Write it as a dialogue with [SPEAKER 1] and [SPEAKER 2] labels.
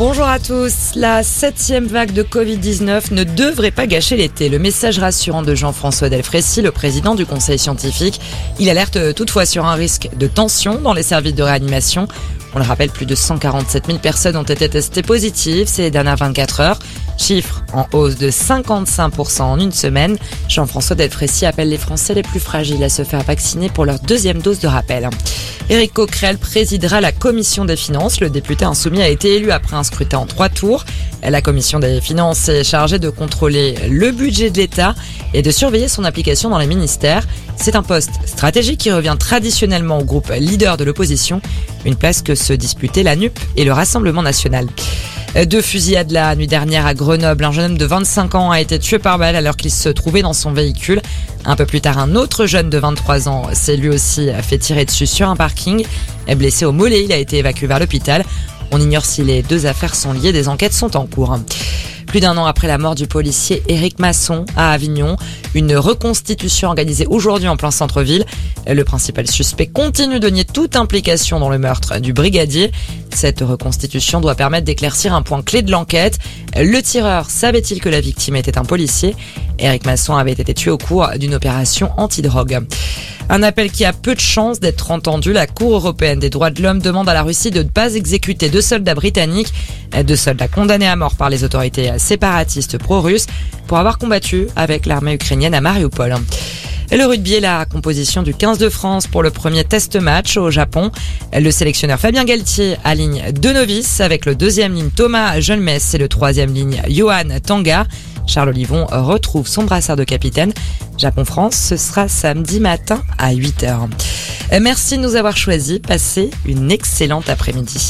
[SPEAKER 1] Bonjour à tous. La septième vague de Covid-19 ne devrait pas gâcher l'été. Le message rassurant de Jean-François Delfrécy, le président du conseil scientifique. Il alerte toutefois sur un risque de tension dans les services de réanimation. On le rappelle, plus de 147 000 personnes ont été testées positives ces dernières 24 heures. Chiffre en hausse de 55% en une semaine. Jean-François Delfrécy appelle les Français les plus fragiles à se faire vacciner pour leur deuxième dose de rappel. Éric Coquerel présidera la commission des finances. Le député insoumis a été élu après un scrutin en trois tours. La commission des finances est chargée de contrôler le budget de l'État et de surveiller son application dans les ministères. C'est un poste stratégique qui revient traditionnellement au groupe leader de l'opposition, une place que se disputaient la NUP et le Rassemblement national. Deux fusillades la nuit dernière à Grenoble. Un jeune homme de 25 ans a été tué par balle alors qu'il se trouvait dans son véhicule. Un peu plus tard, un autre jeune de 23 ans s'est lui aussi fait tirer dessus sur un parking. Blessé au mollet, il a été évacué vers l'hôpital. On ignore si les deux affaires sont liées, des enquêtes sont en cours. Plus d'un an après la mort du policier Éric Masson à Avignon, une reconstitution organisée aujourd'hui en plein centre-ville. Le principal suspect continue de nier toute implication dans le meurtre du brigadier. Cette reconstitution doit permettre d'éclaircir un point clé de l'enquête. Le tireur savait-il que la victime était un policier? Éric Masson avait été tué au cours d'une opération antidrogue. Un appel qui a peu de chances d'être entendu. La Cour européenne des droits de l'homme demande à la Russie de ne pas exécuter deux soldats britanniques, deux soldats condamnés à mort par les autorités séparatistes pro-russes pour avoir combattu avec l'armée ukrainienne à Mariupol. Le rugby est la composition du 15 de France pour le premier test match au Japon. Le sélectionneur Fabien Galtier aligne deux novices avec le deuxième ligne Thomas Jeunmess et le troisième ligne Johan Tanga. Charles Olivon retrouve son brassard de capitaine. Japon-France, ce sera samedi matin à 8h. Merci de nous avoir choisis. Passez une excellente après-midi.